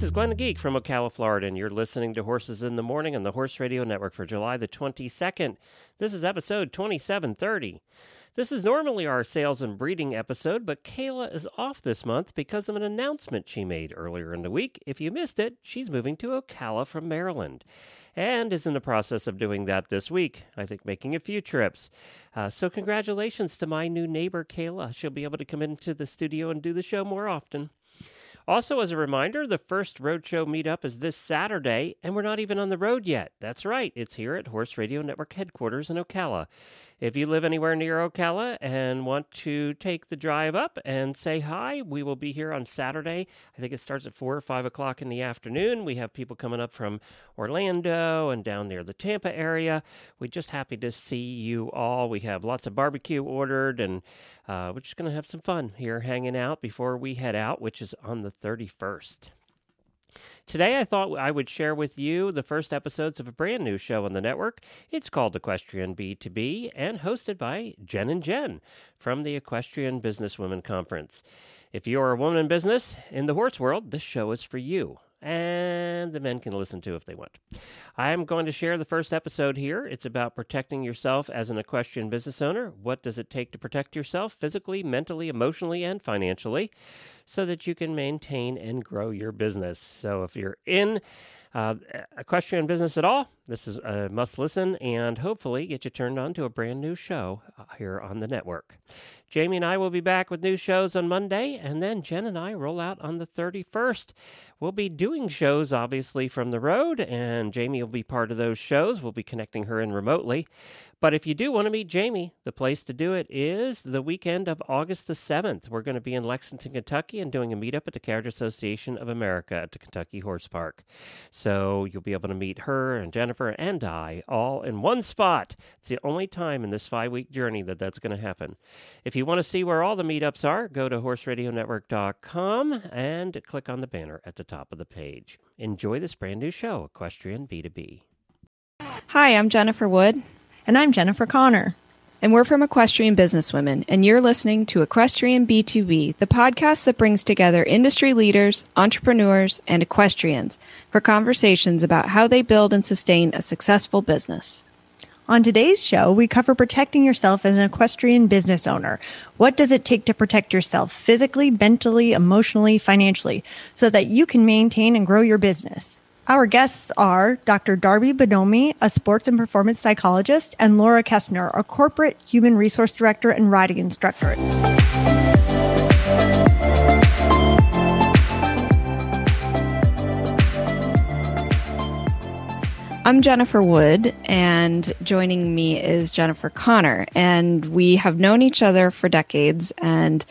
This is Glenn Geek from Ocala, Florida, and you're listening to Horses in the Morning on the Horse Radio Network for July the 22nd. This is episode 2730. This is normally our sales and breeding episode, but Kayla is off this month because of an announcement she made earlier in the week. If you missed it, she's moving to Ocala from Maryland and is in the process of doing that this week. I think making a few trips. Uh, so, congratulations to my new neighbor, Kayla. She'll be able to come into the studio and do the show more often. Also, as a reminder, the first Roadshow meetup is this Saturday, and we're not even on the road yet. That's right, it's here at Horse Radio Network headquarters in Ocala. If you live anywhere near Ocala and want to take the drive up and say hi, we will be here on Saturday. I think it starts at 4 or 5 o'clock in the afternoon. We have people coming up from Orlando and down near the Tampa area. We're just happy to see you all. We have lots of barbecue ordered, and uh, we're just going to have some fun here hanging out before we head out, which is on the 31st. Today, I thought I would share with you the first episodes of a brand new show on the network. It's called Equestrian B2B and hosted by Jen and Jen from the Equestrian Businesswomen Conference. If you're a woman in business in the horse world, this show is for you and the men can listen to if they want. I am going to share the first episode here. It's about protecting yourself as an equestrian business owner. What does it take to protect yourself physically, mentally, emotionally, and financially so that you can maintain and grow your business? So if you're in uh, equestrian business at all, this is a must listen and hopefully get you turned on to a brand new show uh, here on the network. Jamie and I will be back with new shows on Monday, and then Jen and I roll out on the 31st. We'll be doing shows, obviously, from the road, and Jamie will be part of those shows. We'll be connecting her in remotely. But if you do want to meet Jamie, the place to do it is the weekend of August the 7th. We're going to be in Lexington, Kentucky, and doing a meetup at the Carriage Association of America at the Kentucky Horse Park. So you'll be able to meet her and Jennifer and I all in one spot. It's the only time in this five week journey that that's going to happen. If you want to see where all the meetups are, go to horseradionetwork.com and click on the banner at the top of the page. Enjoy this brand new show, Equestrian B2B. Hi, I'm Jennifer Wood. And I'm Jennifer Connor. And we're from Equestrian Businesswomen, and you're listening to Equestrian B2B, the podcast that brings together industry leaders, entrepreneurs, and equestrians for conversations about how they build and sustain a successful business. On today's show, we cover protecting yourself as an equestrian business owner. What does it take to protect yourself physically, mentally, emotionally, financially, so that you can maintain and grow your business? Our guests are Dr. Darby Bonomi, a sports and performance psychologist, and Laura Kestner, a corporate human resource director and riding instructor. I'm Jennifer Wood, and joining me is Jennifer Connor. And we have known each other for decades. And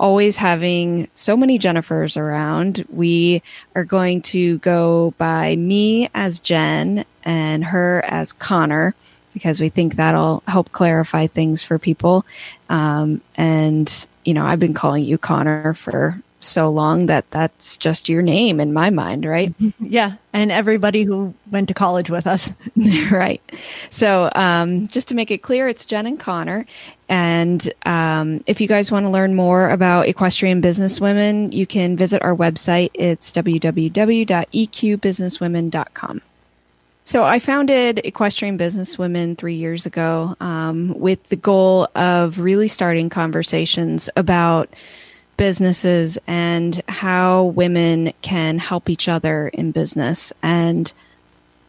always having so many Jennifers around, we are going to go by me as Jen and her as Connor because we think that'll help clarify things for people. Um, and, you know, I've been calling you Connor for so long that that's just your name in my mind, right? Yeah. And everybody who went to college with us. right. So, um, just to make it clear, it's Jen and Connor. And um, if you guys want to learn more about equestrian businesswomen, you can visit our website. It's www.eqbusinesswomen.com. So I founded Equestrian Businesswomen three years ago um, with the goal of really starting conversations about businesses and how women can help each other in business. And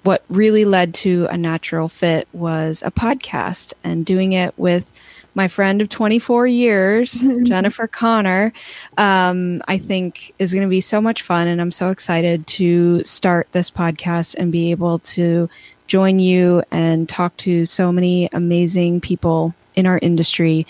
what really led to a natural fit was a podcast and doing it with my friend of 24 years, Jennifer Connor, um, I think is going to be so much fun. And I'm so excited to start this podcast and be able to join you and talk to so many amazing people in our industry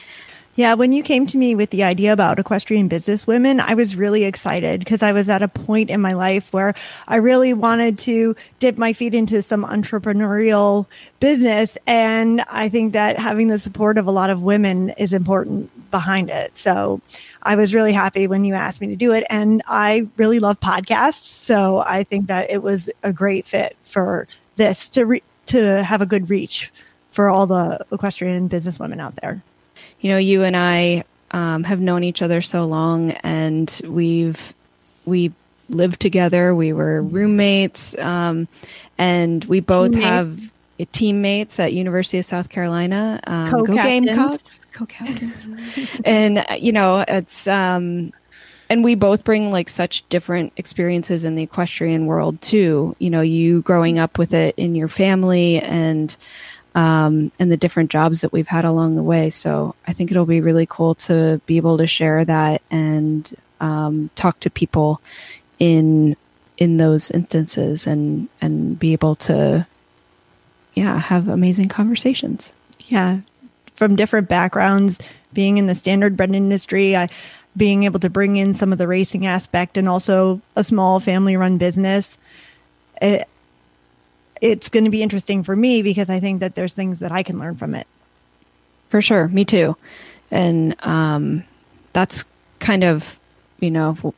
Yeah, when you came to me with the idea about equestrian business women, I was really excited because I was at a point in my life where I really wanted to dip my feet into some entrepreneurial business. And I think that having the support of a lot of women is important behind it. So I was really happy when you asked me to do it. And I really love podcasts. So I think that it was a great fit for this to, re- to have a good reach for all the equestrian business women out there you know, you and I um, have known each other so long, and we've we lived together. We were roommates, um, and we both teammates. have teammates at University of South Carolina. Um, go Gamecocks, co-captains, and uh, you know it's. Um, and we both bring like such different experiences in the equestrian world too. You know, you growing up with it in your family, and um, and the different jobs that we've had along the way. So I think it'll be really cool to be able to share that and um, talk to people in in those instances and and be able to yeah have amazing conversations. Yeah, from different backgrounds, being in the standard bred industry, I being able to bring in some of the racing aspect and also a small family run business. It, it's going to be interesting for me because I think that there's things that I can learn from it. For sure, me too. And um, that's kind of, you know,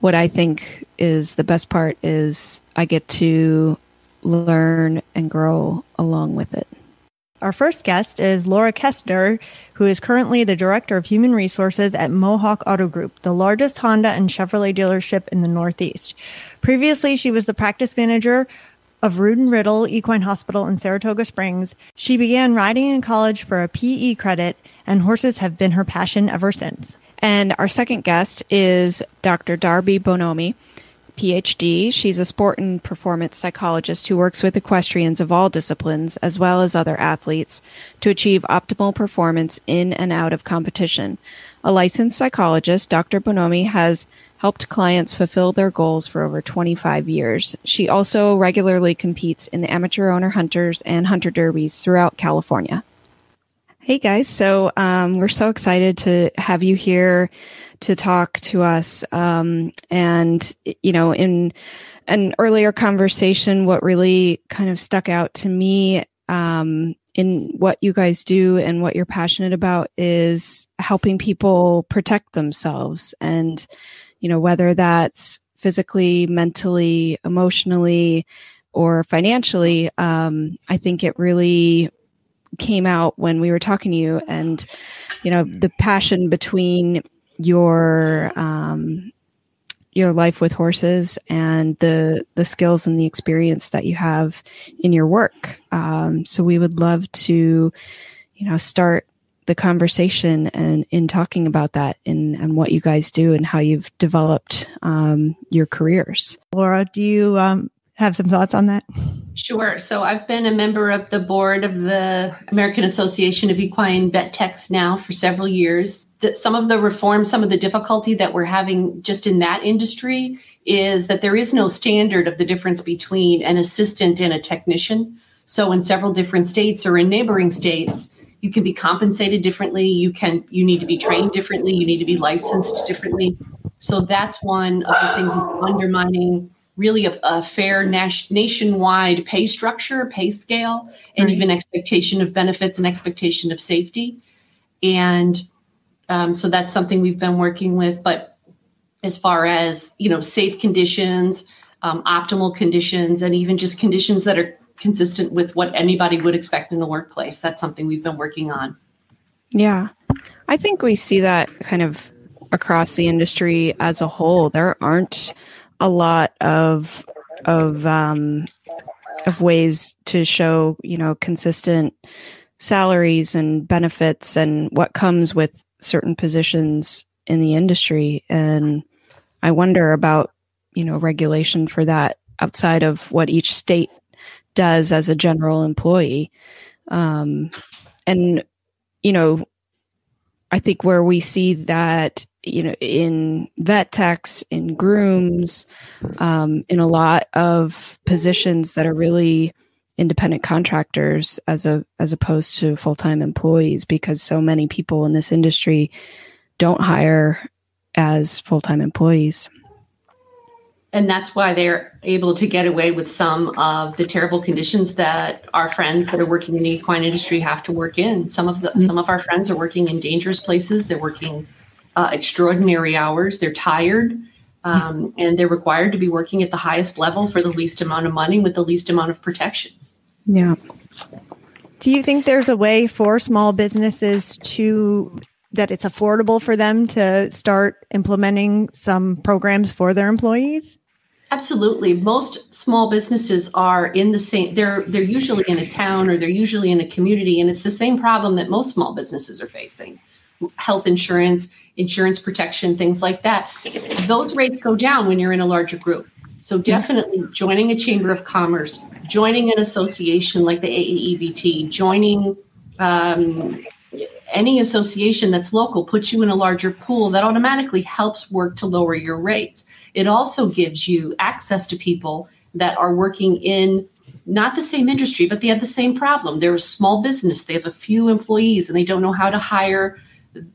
what I think is the best part is I get to learn and grow along with it. Our first guest is Laura Kestner, who is currently the Director of Human Resources at Mohawk Auto Group, the largest Honda and Chevrolet dealership in the Northeast. Previously, she was the practice manager of and Riddle Equine Hospital in Saratoga Springs, she began riding in college for a PE credit, and horses have been her passion ever since. And our second guest is Dr. Darby Bonomi, PhD. She's a sport and performance psychologist who works with equestrians of all disciplines, as well as other athletes, to achieve optimal performance in and out of competition. A licensed psychologist, Dr. Bonomi has helped clients fulfill their goals for over 25 years. She also regularly competes in the amateur owner hunters and hunter derbies throughout California. Hey guys, so um, we're so excited to have you here to talk to us. Um, and, you know, in an earlier conversation, what really kind of stuck out to me um, in what you guys do and what you're passionate about is helping people protect themselves and you know, whether that's physically, mentally, emotionally, or financially, um, I think it really came out when we were talking to you and, you know, the passion between your, um, your life with horses and the the skills and the experience that you have in your work. Um, so we would love to, you know, start the conversation and in talking about that and, and what you guys do and how you've developed um, your careers. Laura, do you um, have some thoughts on that? Sure. So I've been a member of the board of the American Association of Equine Vet Techs now for several years. That some of the reform, some of the difficulty that we're having just in that industry is that there is no standard of the difference between an assistant and a technician. So in several different states or in neighboring states, you can be compensated differently. You can you need to be trained differently. You need to be licensed differently. So that's one of the things undermining really a, a fair nas- nationwide pay structure pay scale and right. even expectation of benefits and expectation of safety. And um, so that's something we've been working with. But as far as you know safe conditions um, optimal conditions and even just conditions that are consistent with what anybody would expect in the workplace. That's something we've been working on. Yeah. I think we see that kind of across the industry as a whole. There aren't a lot of of um, of ways to show, you know, consistent salaries and benefits and what comes with certain positions in the industry. And I wonder about, you know, regulation for that outside of what each state does as a general employee. Um, and, you know, I think where we see that, you know, in vet techs, in grooms, um, in a lot of positions that are really independent contractors as a as opposed to full time employees because so many people in this industry don't hire as full time employees. And that's why they're able to get away with some of the terrible conditions that our friends that are working in the equine industry have to work in. Some of the mm-hmm. some of our friends are working in dangerous places. They're working uh, extraordinary hours. They're tired. Um, and they're required to be working at the highest level for the least amount of money with the least amount of protections. Yeah. Do you think there's a way for small businesses to that it's affordable for them to start implementing some programs for their employees? Absolutely. Most small businesses are in the same they're they're usually in a town or they're usually in a community and it's the same problem that most small businesses are facing. Health insurance, insurance protection, things like that. Those rates go down when you're in a larger group. So definitely joining a chamber of commerce, joining an association like the AAEVT, joining um, any association that's local puts you in a larger pool that automatically helps work to lower your rates. It also gives you access to people that are working in not the same industry, but they have the same problem. They're a small business, they have a few employees, and they don't know how to hire,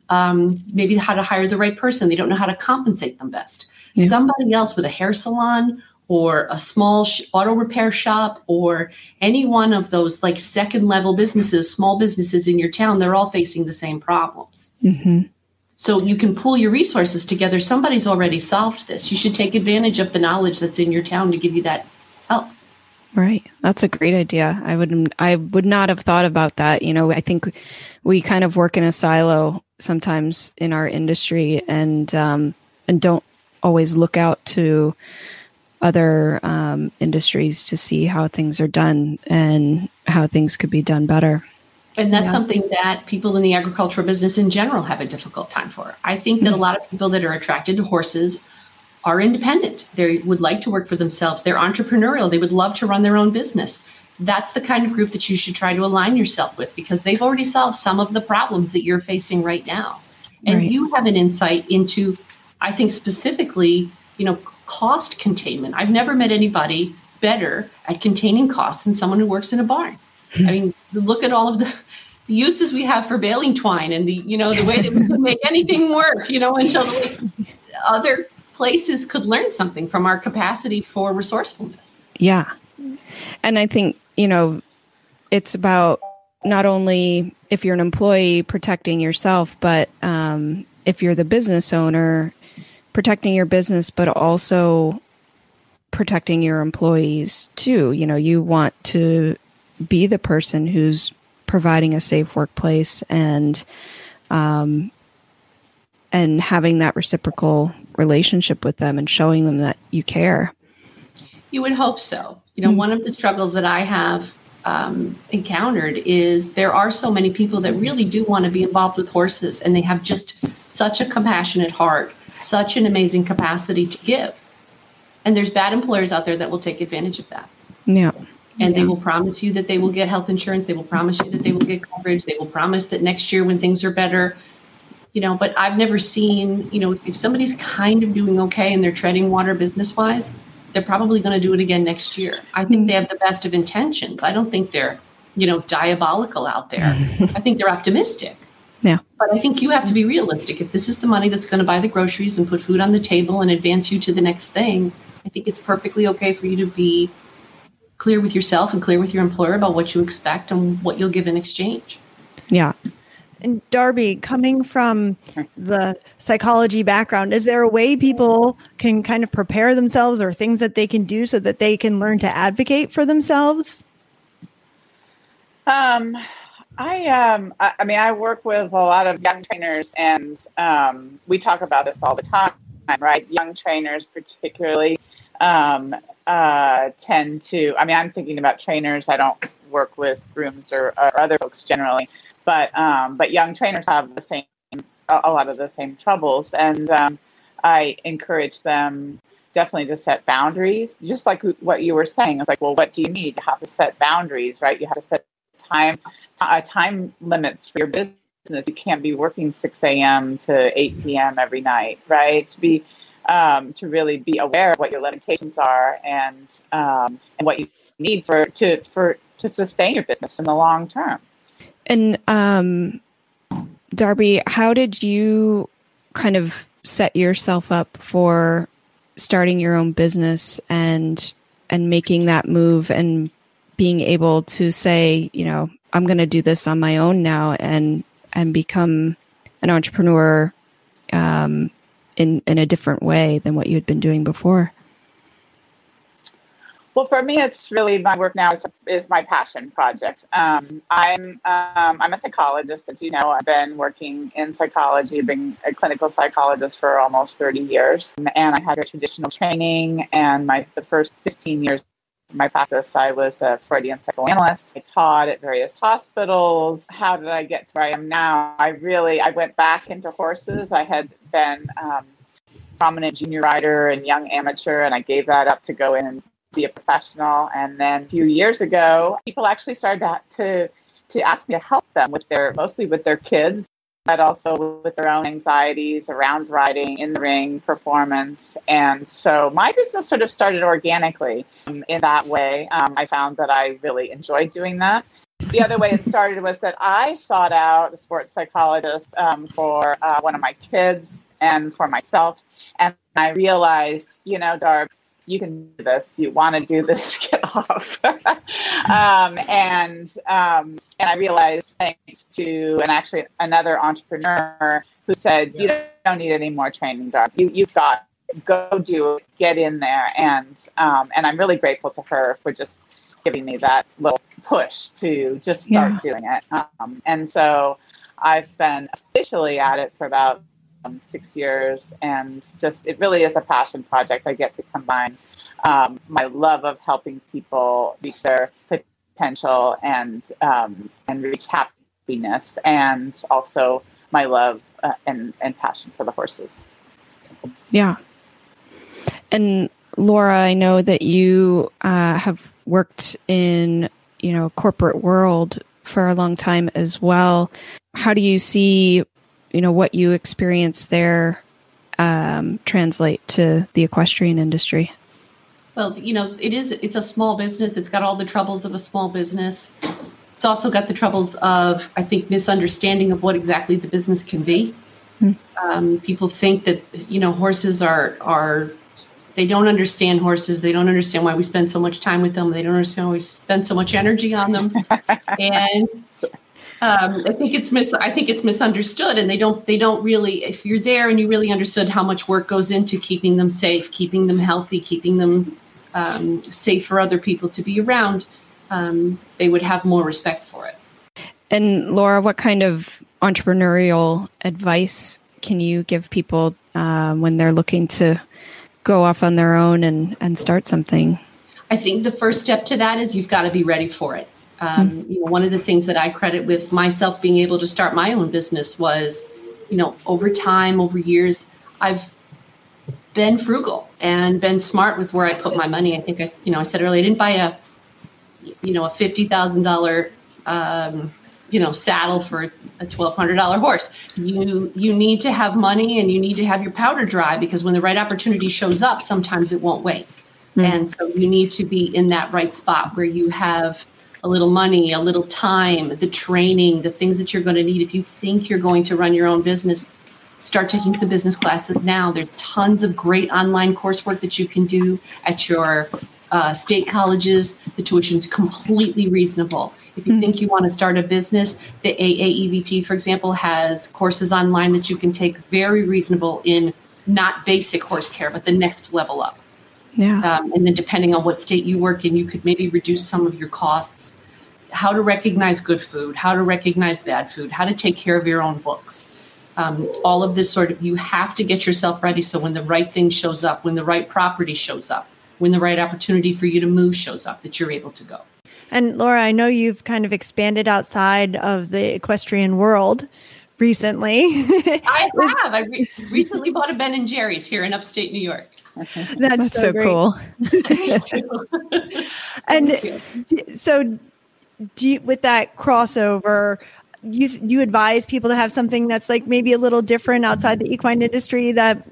um, maybe how to hire the right person. They don't know how to compensate them best. Yeah. Somebody else with a hair salon or a small sh- auto repair shop or any one of those like second level businesses, small businesses in your town, they're all facing the same problems. Mm-hmm. So you can pool your resources together. Somebody's already solved this. You should take advantage of the knowledge that's in your town to give you that help. Right. That's a great idea. I would I would not have thought about that. You know, I think we kind of work in a silo sometimes in our industry and um and don't always look out to other um, industries to see how things are done and how things could be done better. And that's yeah. something that people in the agricultural business in general have a difficult time for. I think that a mm-hmm. lot of people that are attracted to horses are independent. They would like to work for themselves. They're entrepreneurial. They would love to run their own business. That's the kind of group that you should try to align yourself with because they've already solved some of the problems that you're facing right now. And right. you have an insight into, I think, specifically, you know, cost containment. I've never met anybody better at containing costs than someone who works in a barn. I mean, look at all of the, the uses we have for baling twine and the, you know, the way that we can make anything work, you know, until other places could learn something from our capacity for resourcefulness. Yeah. And I think, you know, it's about not only if you're an employee protecting yourself, but um, if you're the business owner, protecting your business, but also protecting your employees too. You know, you want to be the person who's providing a safe workplace and um, and having that reciprocal relationship with them and showing them that you care. You would hope so. You know, mm-hmm. one of the struggles that I have um, encountered is there are so many people that really do want to be involved with horses and they have just such a compassionate heart such an amazing capacity to give. And there's bad employers out there that will take advantage of that. Yeah. And yeah. they will promise you that they will get health insurance. They will promise you that they will get coverage. They will promise that next year when things are better, you know, but I've never seen, you know, if somebody's kind of doing okay and they're treading water business wise, they're probably going to do it again next year. I think mm-hmm. they have the best of intentions. I don't think they're, you know, diabolical out there. I think they're optimistic. Yeah. But I think you have to be realistic. If this is the money that's going to buy the groceries and put food on the table and advance you to the next thing, I think it's perfectly okay for you to be clear with yourself and clear with your employer about what you expect and what you'll give in exchange. Yeah. And Darby, coming from the psychology background, is there a way people can kind of prepare themselves or things that they can do so that they can learn to advocate for themselves? Um, I um I, I, mean I work with a lot of young trainers and um, we talk about this all the time, right? Young trainers particularly um, uh, tend to I mean I'm thinking about trainers. I don't work with grooms or, or other folks generally, but um, but young trainers have the same a, lot of the same troubles and um, I encourage them definitely to set boundaries just like what you were saying it's like well what do you need you have to set boundaries right you have to set time uh, time limits for your business. You can't be working 6 a.m. to 8 p.m. every night, right? To be um, to really be aware of what your limitations are and um, and what you need for to for to sustain your business in the long term. And um, Darby, how did you kind of set yourself up for starting your own business and and making that move and being able to say, you know, I'm going to do this on my own now and and become an entrepreneur um, in in a different way than what you had been doing before. Well, for me, it's really my work now is, is my passion project. Um, I'm um, I'm a psychologist, as you know. I've been working in psychology, being a clinical psychologist for almost 30 years, and I had a traditional training. And my the first 15 years my practice, I was a Freudian psychoanalyst. I taught at various hospitals. How did I get to where I am now? I really I went back into horses. I had been um, prominent junior rider and young amateur, and I gave that up to go in and be a professional. And then a few years ago, people actually started to, to, to ask me to help them with their, mostly with their kids, but also with their own anxieties around riding in the ring performance. And so my business sort of started organically um, in that way. Um, I found that I really enjoyed doing that. The other way it started was that I sought out a sports psychologist um, for uh, one of my kids and for myself. And I realized, you know, Darb, you can do this. You want to do this, get off. um, and um, and I realized thanks to and actually another entrepreneur who said, "You don't need any more training, Darb. You you've got go do it, get in there." And um, and I'm really grateful to her for just giving me that little push to just start yeah. doing it. Um, and so I've been officially at it for about um, six years, and just it really is a passion project. I get to combine um, my love of helping people reach their potential and um, and reach happiness, and also my love uh, and and passion for the horses. Yeah, and Laura, I know that you uh, have worked in you know corporate world for a long time as well. How do you see you know what you experience there um, translate to the equestrian industry? Well, you know, it is it's a small business. It's got all the troubles of a small business. It's also got the troubles of, I think, misunderstanding of what exactly the business can be. Mm. Um, people think that you know horses are are they don't understand horses. They don't understand why we spend so much time with them. They don't understand why we spend so much energy on them. and um, I think it's mis I think it's misunderstood, and they don't they don't really. If you're there and you really understood how much work goes into keeping them safe, keeping them healthy, keeping them um, safe for other people to be around, um, they would have more respect for it. And Laura, what kind of entrepreneurial advice can you give people uh, when they're looking to go off on their own and, and start something? I think the first step to that is you've got to be ready for it. Um. You know, one of the things that I credit with myself being able to start my own business was, you know, over time, over years, I've been frugal and been smart with where I put my money. I think I, you know, I said earlier, I didn't buy a, you know, a fifty thousand um, you know, saddle for a twelve hundred dollar horse. You you need to have money and you need to have your powder dry because when the right opportunity shows up, sometimes it won't wait. Mm-hmm. And so you need to be in that right spot where you have a little money, a little time, the training, the things that you're going to need. If you think you're going to run your own business, start taking some business classes now. There's tons of great online coursework that you can do at your uh, state colleges. The tuition's completely reasonable. If you mm-hmm. think you want to start a business, the AAEVT, for example, has courses online that you can take very reasonable in not basic horse care, but the next level up. Yeah. Um, and then depending on what state you work in, you could maybe reduce some of your costs. How to recognize good food, how to recognize bad food, how to take care of your own books. Um, all of this sort of, you have to get yourself ready so when the right thing shows up, when the right property shows up, when the right opportunity for you to move shows up, that you're able to go. And Laura, I know you've kind of expanded outside of the equestrian world recently. I have. I re- recently bought a Ben and Jerry's here in upstate New York. That's, That's so, so cool. and so, do you, with that crossover, you you advise people to have something that's like maybe a little different outside the equine industry that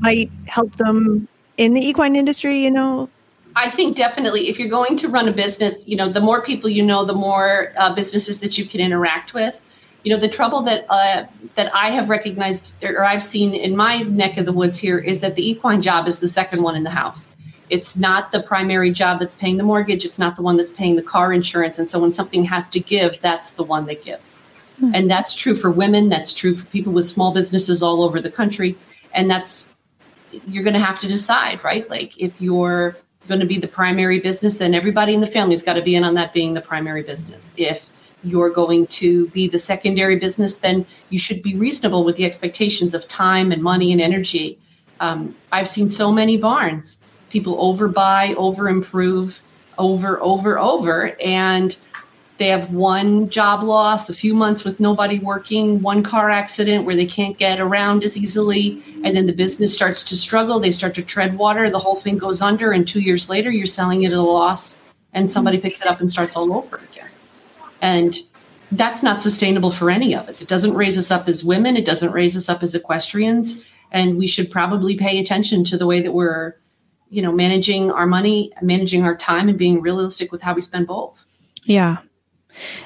might help them in the equine industry. You know. I think definitely if you're going to run a business, you know, the more people you know, the more uh, businesses that you can interact with. You know, the trouble that uh, that I have recognized or I've seen in my neck of the woods here is that the equine job is the second one in the house. It's not the primary job that's paying the mortgage. It's not the one that's paying the car insurance. And so when something has to give, that's the one that gives. Mm-hmm. And that's true for women. That's true for people with small businesses all over the country. And that's, you're going to have to decide, right? Like if you're going to be the primary business, then everybody in the family's got to be in on that being the primary business. If you're going to be the secondary business, then you should be reasonable with the expectations of time and money and energy. Um, I've seen so many barns, people overbuy, over improve, over, over, over, and they have one job loss, a few months with nobody working, one car accident where they can't get around as easily, and then the business starts to struggle. They start to tread water, the whole thing goes under, and two years later, you're selling it at a loss, and somebody picks it up and starts all over again. And that's not sustainable for any of us. It doesn't raise us up as women, it doesn't raise us up as equestrians, and we should probably pay attention to the way that we're you know managing our money managing our time and being realistic with how we spend both. Yeah.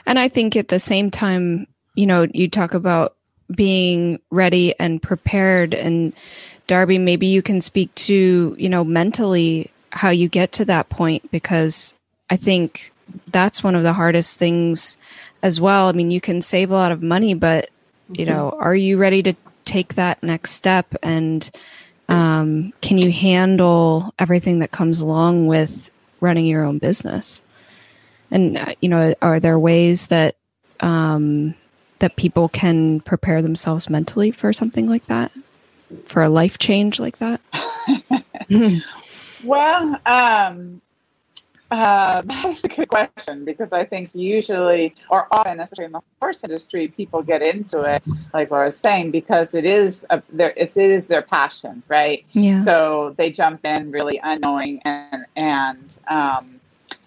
And I think at the same time, you know, you talk about being ready and prepared. And Darby, maybe you can speak to, you know, mentally how you get to that point because I think that's one of the hardest things as well. I mean, you can save a lot of money, but you know, mm-hmm. are you ready to take that next step and um, can you handle everything that comes along with running your own business? And uh, you know, are there ways that um, that people can prepare themselves mentally for something like that, for a life change like that? well, um, uh, that's a good question because I think usually, or often, especially in the horse industry, people get into it, like I was saying, because it is a, their it's, it is their passion, right? Yeah. So they jump in really unknowing and and um,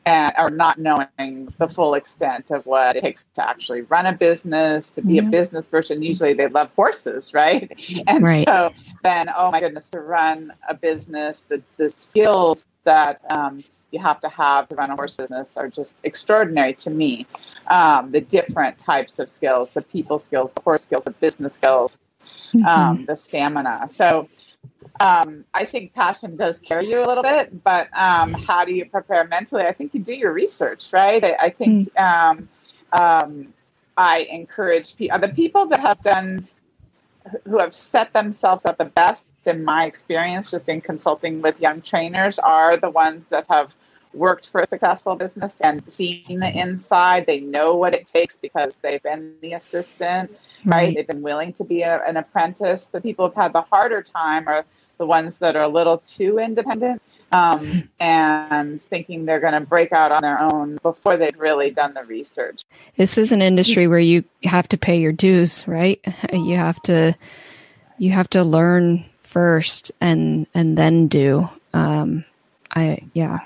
and are not knowing the full extent of what it takes to actually run a business, to be yeah. a business person. Usually they love horses, right? And right. so then, oh my goodness, to run a business, the, the skills that um, you have to have to run a horse business are just extraordinary to me. Um, the different types of skills, the people skills, the horse skills, the business skills, mm-hmm. um, the stamina. So um, I think passion does carry you a little bit, but um, how do you prepare mentally? I think you do your research, right? I, I think mm. um, um, I encourage pe- the people that have done, who have set themselves up the best, in my experience, just in consulting with young trainers, are the ones that have worked for a successful business and seen the inside. They know what it takes because they've been the assistant, right? right? They've been willing to be a, an apprentice. The people who've had the harder time are the ones that are a little too independent um, and thinking they're going to break out on their own before they've really done the research. This is an industry where you have to pay your dues, right? You have to you have to learn first and and then do. Um, I yeah.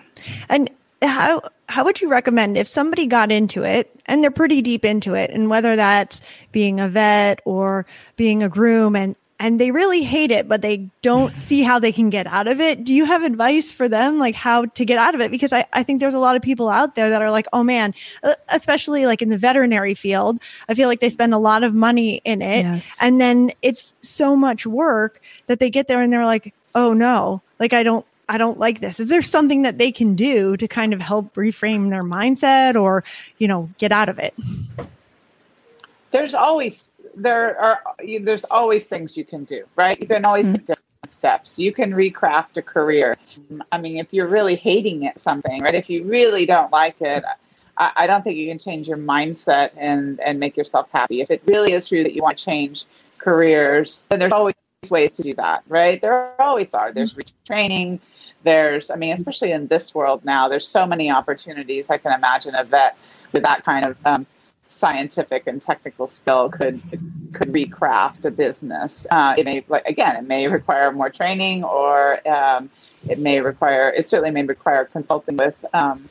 And how how would you recommend if somebody got into it and they're pretty deep into it and whether that's being a vet or being a groom and and they really hate it, but they don't see how they can get out of it. Do you have advice for them, like how to get out of it? Because I, I think there's a lot of people out there that are like, oh man, uh, especially like in the veterinary field, I feel like they spend a lot of money in it. Yes. And then it's so much work that they get there and they're like, oh no, like I don't, I don't like this. Is there something that they can do to kind of help reframe their mindset or, you know, get out of it? There's always there are there's always things you can do, right? You can always mm-hmm. take different steps. You can recraft a career. I mean, if you're really hating it, something, right? If you really don't like it, I, I don't think you can change your mindset and and make yourself happy. If it really is true that you want to change careers, then there's always ways to do that, right? There always are. There's mm-hmm. retraining. There's, I mean, especially in this world now, there's so many opportunities. I can imagine a vet with that kind of um, scientific and technical skill could could recraft a business. Uh, it may, again, it may require more training, or um, it may require. It certainly may require consulting with um,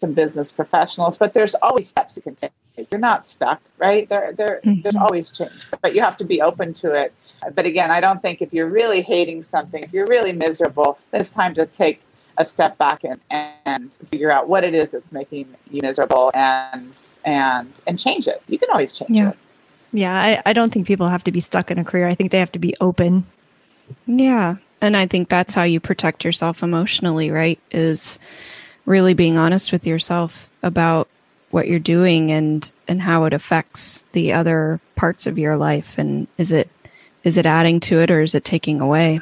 some business professionals. But there's always steps you can take. You're not stuck, right? There, there, mm-hmm. there's always change, but you have to be open to it. But again, I don't think if you're really hating something, if you're really miserable, then it's time to take a step back and, and figure out what it is that's making you miserable and and and change it. You can always change Yeah. it. Yeah, I, I don't think people have to be stuck in a career. I think they have to be open. Yeah. And I think that's how you protect yourself emotionally, right? Is really being honest with yourself about what you're doing and and how it affects the other parts of your life and is it is it adding to it or is it taking away?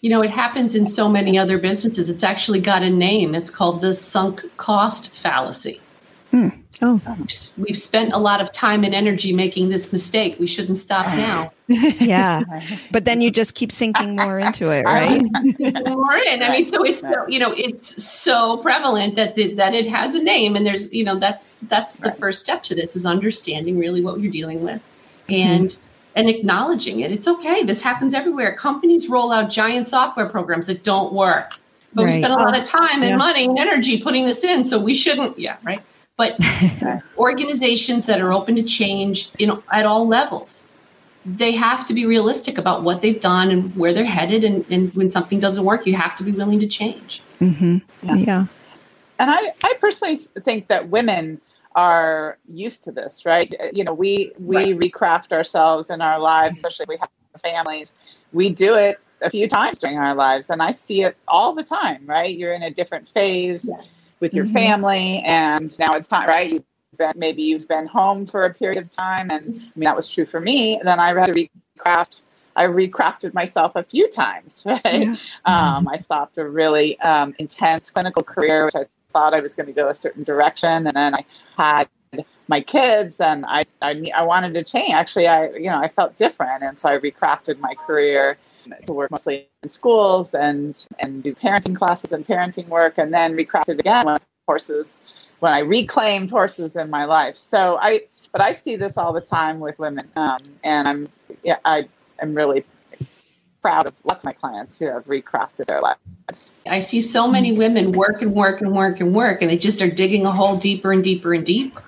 You know, it happens in so many other businesses. It's actually got a name. It's called the sunk cost fallacy. Hmm. Oh, We've spent a lot of time and energy making this mistake. We shouldn't stop ah. now. Yeah. But then you just keep sinking more into it, right? We're in. I mean, so it's so, you know it's so prevalent that the, that it has a name, and there's you know that's that's the first step to this is understanding really what you're dealing with, and mm-hmm. And acknowledging it. It's okay. This happens everywhere. Companies roll out giant software programs that don't work, but we Right. spend a lot of time and Yeah. money and energy putting this in, so we shouldn't. Yeah, right. But organizations that are open to change, you know, at all levels, they have to be realistic about what they've done and where they're headed. And, and when something doesn't work, you have to be willing to change. hmm yeah. And I, I personally think that women are used to this, right? You know, we we recraft ourselves in our lives, especially if we have families. We do it a few times during our lives, and I see it all the time, right? You're in a different phase with your Mhm. family, and now it's time, right? You've been maybe you've been home for a period of time, and I mean that was true for me. And then I had to recraft. I recrafted myself a few times, right? Yeah. Um, I stopped a really um, intense clinical career, which I thought I was going to go a certain direction, and then I had my kids, and I, I I wanted to change. Actually, I you know I felt different, and so I recrafted my career to work mostly in schools and and do parenting classes and parenting work, and then recrafted again when horses when I reclaimed horses in my life. So I but I see this all the time with women, um, and I'm yeah I am really proud of lots of my clients who have recrafted their lives. I see so many women work and work and work and work, and they just are digging a hole deeper and deeper and deeper.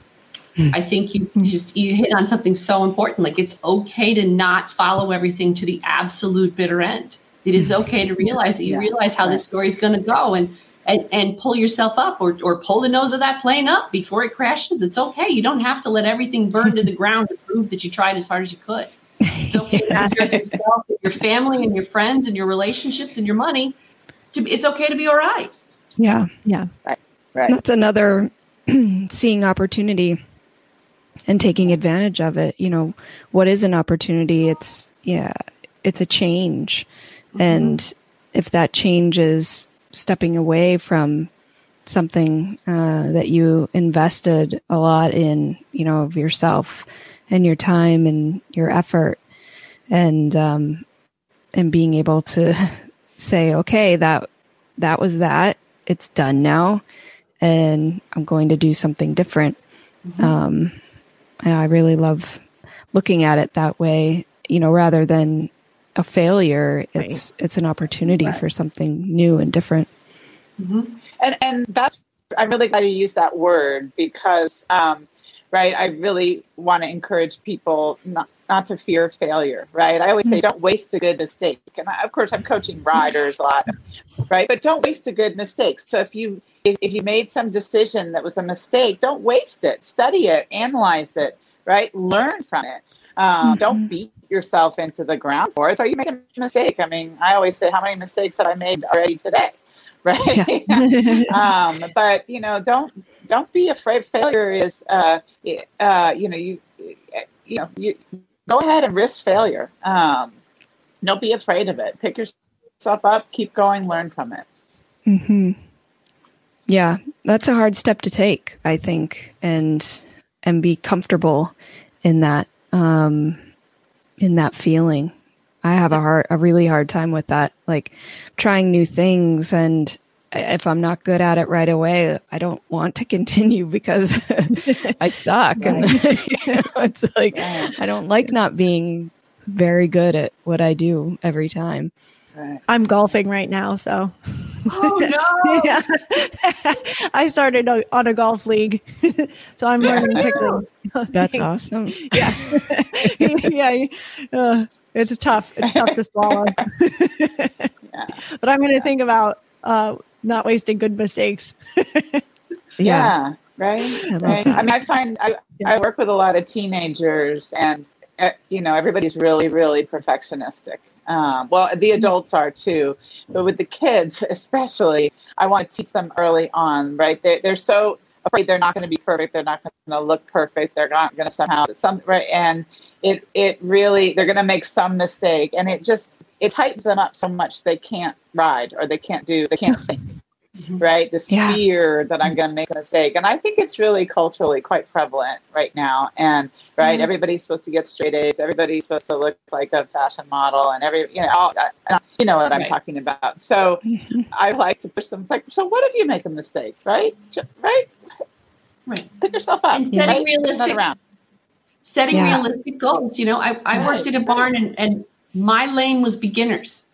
Hmm. I think you just you hit on something so important. Like it's okay to not follow everything to the absolute bitter end. It is hmm. okay to realize that you Yeah, realize how this story is going to go and, and and pull yourself up or or pull the nose of that plane up before it crashes. It's okay. You don't have to let everything burn to the ground to prove that you tried as hard as you could. It's okay to preserve yourself, your family, and your friends, and your relationships, and your money. To be, it's okay to be all right. Yeah. Yeah. Right. That's another seeing opportunity and taking advantage of it. You know, what is an opportunity? It's, yeah, it's a change. And if that change is stepping away from something uh, that you invested a lot in, you know, of yourself and your time and your effort, and um, and being able to say, okay, that that was that. It's done now, and I'm going to do something different. Um, I really love looking at it that way. You know, rather than a failure, it's it's an opportunity Right. for something new and different. and and that's I'm really glad you used that word because um, right? I really want to encourage people not not to fear failure right? I always say don't waste a good mistake. And I, of course I'm coaching riders a lot right? But don't waste a good mistake. So if you if, if you made some decision that was a mistake don't waste it. Study it. Analyze it right? Learn from it. Uh, don't beat yourself into the ground for it. So you make a mistake. I mean I always say how many mistakes have I made already today right? Um, but you know don't don't be afraid. Failure is uh, uh, you know you you know you go ahead and risk failure. Um, don't be afraid of it. Pick yourself up. Keep going. Learn from it. Hmm Yeah, that's a hard step to take, I think, and and be comfortable in that um, in that feeling. I have a hard, a really hard time with that, like trying new things, and if I'm not good at it right away, I don't want to continue because I suck, and you know, it's like I don't like not being very good at what I do every time. right. I'm golfing right now, so Oh no! yeah. I started o- on a golf league, so I'm learning quickly. That's awesome. Yeah, yeah. Uh, it's tough. It's tough to swallow. But I'm going to think about uh, not wasting good mistakes. yeah, right. I right. I mean, I find I, I work with a lot of teenagers, and uh, you know, everybody's really, really perfectionistic. Um, well, the adults are too, but with the kids, especially, I want to teach them early on. Right? They, they're so afraid they're not going to be perfect. They're not going to look perfect. They're not going to somehow some right, and it it really they're going to make some mistake, and it just it tightens them up so much they can't ride or they can't do they can't think Mm-hmm. right? This Yeah. fear that I'm mm-hmm. going to make a mistake. And I think it's really culturally quite prevalent right now. And, right, Yeah. everybody's supposed to get straight A's. Everybody's supposed to look like a fashion model and every, you know, all, uh, you know what I'm talking about. So mm-hmm. I like to push them like, so what if you make a mistake, right? Right? Right. Pick yourself up. And setting right? Turn that realistic- around. setting Yeah. realistic goals. You know, I, I worked Right. at a barn and, and my lane was beginners.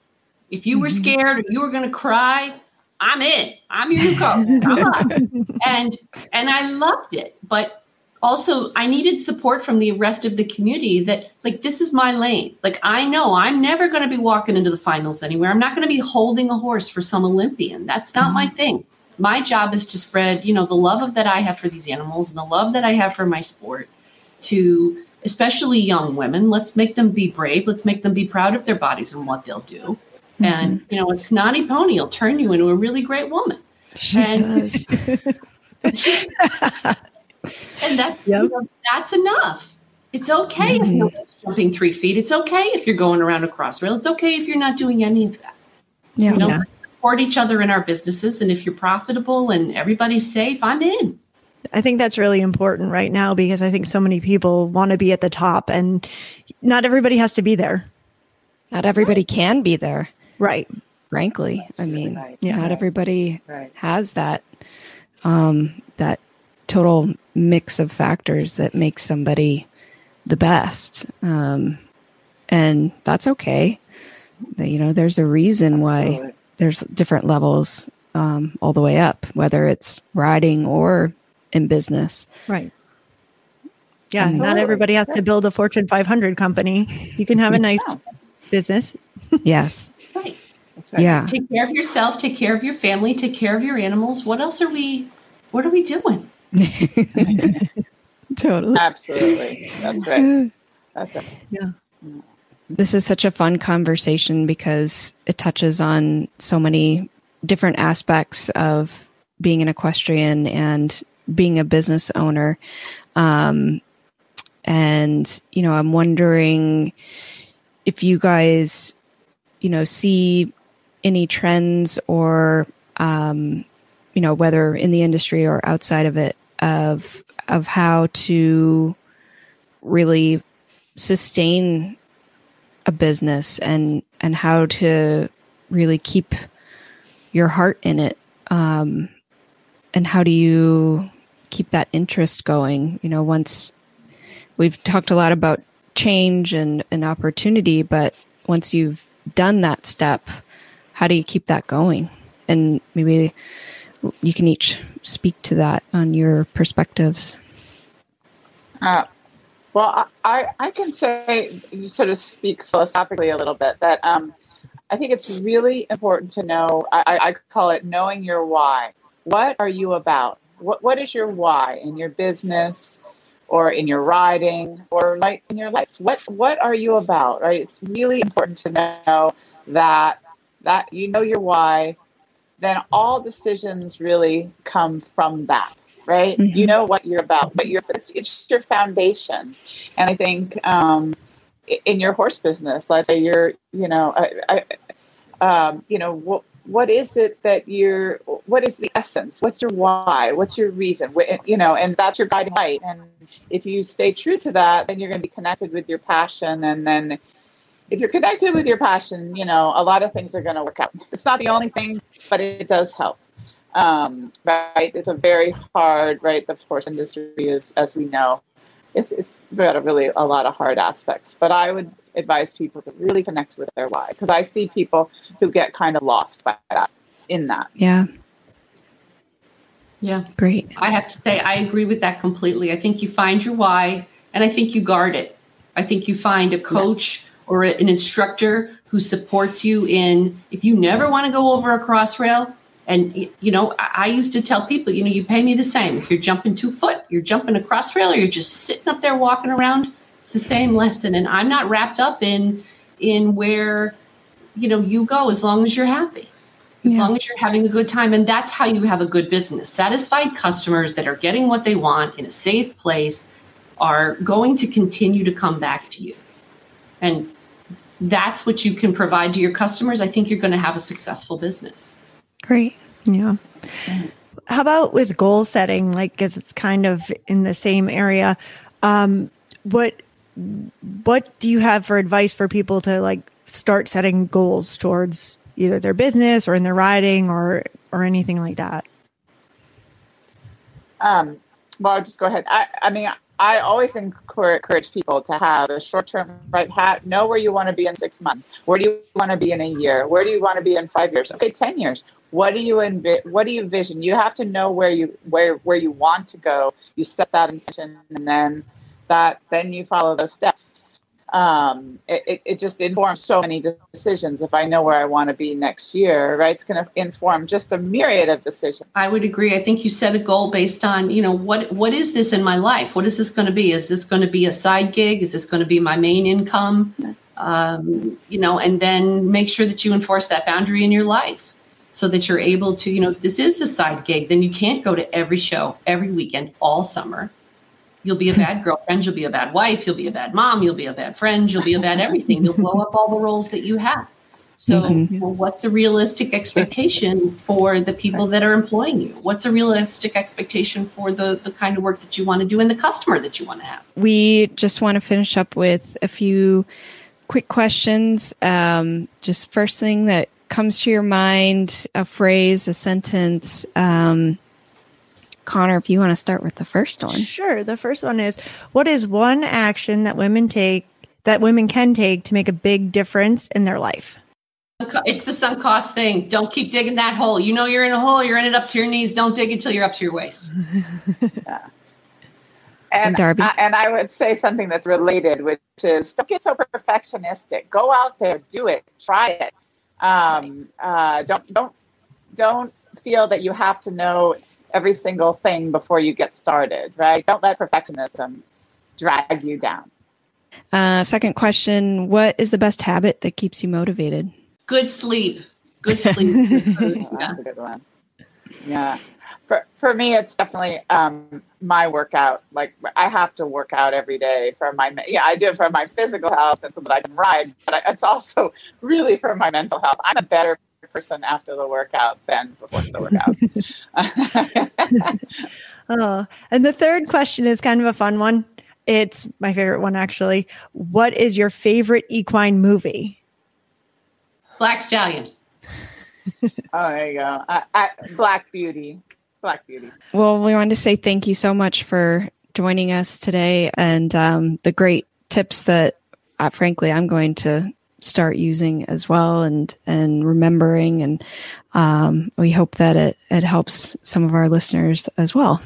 If you were scared or you were going to cry, I'm in. I'm your new coach. I'm up. And and I loved it, but also I needed support from the rest of the community that like this is my lane. Like I know I'm never going to be walking into the finals anywhere. I'm not going to be holding a horse for some Olympian. That's not my mm-hmm. thing. My job is to spread, you know, the love of that I have for these animals and the love that I have for my sport to especially young women. Let's make them be brave. Let's make them be proud of their bodies and what they'll do. And mm-hmm. you know, a snotty pony will turn you into a really great woman. She And- does. And that's Yep. you know, that's enough. It's okay if mm-hmm. you're jumping three feet. It's okay if you're going around a crossrail. It's okay if you're not doing any of that. Yeah. You know, Yeah. support each other in our businesses. And if you're profitable and everybody's safe, I'm in. I think that's really important right now because I think so many people want to be at the top and not everybody has to be there. Not everybody can be there, Right. frankly. I mean, right. Yeah. not everybody Right. has that um that total mix of factors that makes somebody the best. Um and that's okay. You know, there's a reason why there's different levels um all the way up, whether it's riding or in business. Right. Yeah. Not everybody has to build a Fortune 500 company. You can have a nice Yeah. business. Yes. Right. Yeah. Take care of yourself, take care of your family, take care of your animals. What else are we what are we doing? totally. Absolutely. That's right. That's right. This is such a fun conversation because it touches on so many different aspects of being an equestrian and being a business owner. Um, and, you know, I'm wondering if you guys, you know, see any trends or, um, you know, whether in the industry or outside of it, of of how to really sustain a business and and how to really keep your heart in it um and how do you keep that interest going? You know once we've talked a lot about change and and opportunity but once you've done that step how do you keep that going and maybe you can each speak to that on your perspectives Uh, well, I, I, can say, sort of speak philosophically a little bit, that um, I think it's really important to know, I, I call it knowing your why. What are you about? What, what is your why in your business or in your riding or like in your life? What, what are you about, right? It's really important to know that, that you know your why, then all decisions really come from that right? Mhm. You know what you're about, but you're, it's, it's your foundation. And I think um, in your horse business, let's say you're, you know, I, I, um, you know, what, what is it that you're, what is the essence? What's your why? What's your reason? You know, and that's your guiding light. And if you stay true to that, then you're going to be connected with your passion. And then if you're connected with your passion, you know, a lot of things are going to work out. It's not the only thing, but it does help um, right? It's a very hard, right? The horse industry is, as we know, it's it's got a really a lot of hard aspects. But I would advise people to really connect with their why because I see people who get kind of lost by that in that. yeah Yeah. great I have to say, I agree with that completely. I think you find your why and I think you guard it. I think you find a coach or an instructor who supports you in if you never want to go over a cross rail and you know i used to tell people you know you pay me the same. If you're jumping two foot you're jumping a cross rail or you're just sitting up there walking around it's the same lesson. And i'm not wrapped up in in where you know you go as long as you're happy. As yeah. long as you're having a good time and that's how you have a good business. Satisfied customers that are getting what they want in a safe place are going to continue to come back to you. And that's what you can provide to your customers, I think you're going to have a successful business. Great. Yeah. How about with goal setting? Like, because it's kind of in the same area. Um, what what do you have for advice for people to like start setting goals towards either their business or in their riding or or anything like that? Um, well, I'll just go ahead. I, I mean, I always encourage people to have a short term right hat. Know where you want to be in six months. Where do you want to be in a year? Where do you want to be in five years? Okay, ten years. What do you envi- What do you vision? You have to know where you where where you want to go. You set that intention, and then that then you follow those steps um, it, it just informs so many decisions. If I know where I want to be next year, right, it's going to inform just a myriad of decisions. I would agree. I think you set a goal based on, you know, what what is this in my life? What is this going to be? Is this going to be a side gig? Is this going to be my main income? Um, you know, and then make sure that you enforce that boundary in your life so that you're able to, you know, if this is the side gig, then you can't go to every show every weekend all summer You'll be a bad girlfriend. You'll be a bad wife. You'll be a bad mom. You'll be a bad friend. You'll be a bad everything. You'll blow up all the roles that you have. So, mm-hmm. well, what's a realistic expectation for the people that are employing you? What's a realistic expectation for the, the kind of work that you want to do and the customer that you want to have? We just want to finish up with a few quick questions. Um, just first thing that comes to your mind, a phrase, a sentence. Um, Connor, if you want to start with the first one. Sure. The first one is what is one action that women take that women can take to make a big difference in their life? It's the sunk cost thing. Don't keep digging that hole. You know you're in a hole, you're in it up to your knees. Don't dig until you're up to your waist. yeah. And, and Darby. I, and I would say something that's related, which is don't get so perfectionistic. Go out there, do it, try it. Um, uh, don't don't don't feel that you have to know every single thing before you get started, right? Don't let perfectionism drag you down. Uh, second question What is the best habit that keeps you motivated? Good sleep. Good sleep. yeah. good one. Yeah. For, for me, it's definitely um, my workout. Like I have to work out every day for my yeah I do it for my physical health and so that I can ride, but it's also really for my mental health. I'm a better person after the workout than before the workout. oh, and the third question is kind of a fun one. It's my favorite one, actually. What is your favorite equine movie? Black Stallion. oh, there you go. I, I, Black Beauty. Black Beauty. Well, we wanted to say thank you so much for joining us today and um, the great tips that, uh, frankly, I'm going to start using as well and and remembering and um, we hope that it, it helps some of our listeners as well.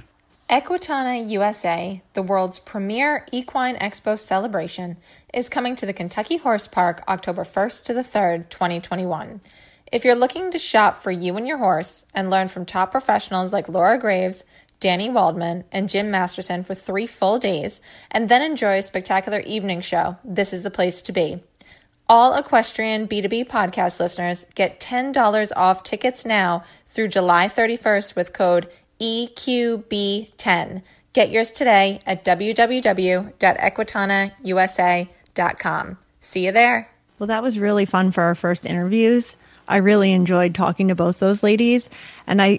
Equitana USA, the world's premier equine expo celebration, is coming to the Kentucky Horse Park October 1st to the 3rd, 2021. If you're looking to shop for you and your horse and learn from top professionals like Laura Graves, Danny Waldman, and Jim Masterson for three full days, and then enjoy a spectacular evening show, this is the place to be. All equestrian B2B podcast listeners get $10 off tickets now through July 31st with code EQB10. Get yours today at www.equitanausa.com. See you there. Well, that was really fun for our first interviews. I really enjoyed talking to both those ladies. And I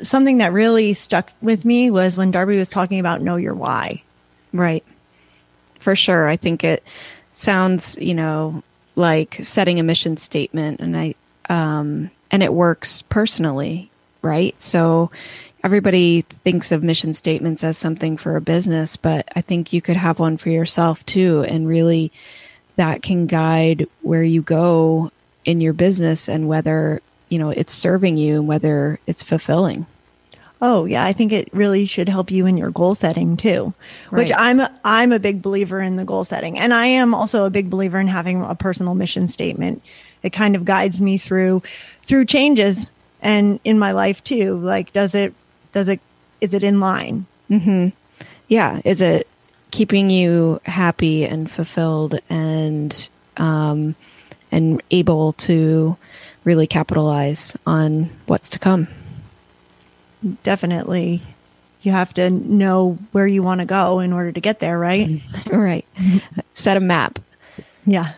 something that really stuck with me was when Darby was talking about know your why. Right. For sure. I think it sounds, you know, like setting a mission statement and I um and it works personally, right? So everybody thinks of mission statements as something for a business, but I think you could have one for yourself too and really that can guide where you go in your business and whether, you know, it's serving you and whether it's fulfilling. Oh yeah, I think it really should help you in your goal setting too. Which I'm a, I'm a big believer in the goal setting, and I am also a big believer in having a personal mission statement. It kind of guides me through through changes and in my life too. Like, does it does it is it in line? Mhm. yeah is it keeping you happy and fulfilled and um and able to really capitalize on what's to come Definitely, you have to know where you want to go in order to get there, right? right set a map Yeah.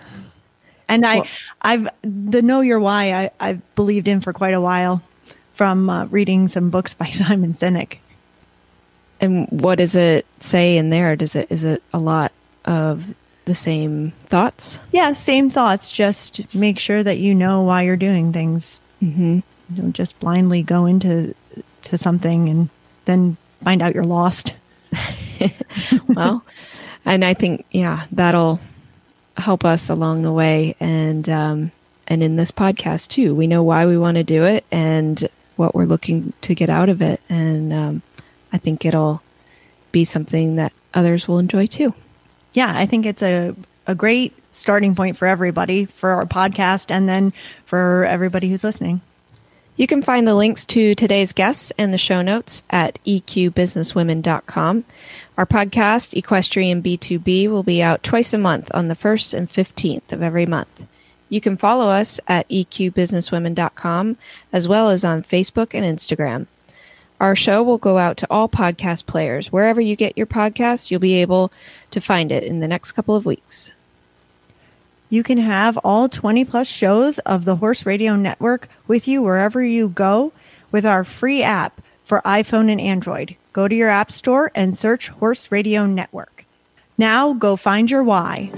And I, Well- I've the know your why I, I've believed in for quite a while from uh, reading some books by Simon Sinek. and what does it say in there does it is it a lot of the same thoughts Yeah, same thoughts. Just make sure that you know why you're doing things. Mm-hmm. Don't just blindly go into to something and then find out you're lost. well and i think yeah that'll help us along the way and um and in this podcast too we know why we want to do it and what we're looking to get out of it and um i think it'll be something that others will enjoy too Yeah, I think it's a a great starting point for everybody for our podcast and then for everybody who's listening. You can find the links to today's guests and the show notes at eqbusinesswomen.com. Our podcast, Equestrian B2B, will be out twice a month on the 1st and 15th of every month. You can follow us at eqbusinesswomen.com as well as on Facebook and Instagram. Our show will go out to all podcast players. Wherever you get your podcast, you'll be able to find it in the next couple of weeks. You can have all 20 plus shows of the Horse Radio Network with you wherever you go with our free app for iPhone and Android. Go to your app store and search Horse Radio Network. Now go find your why.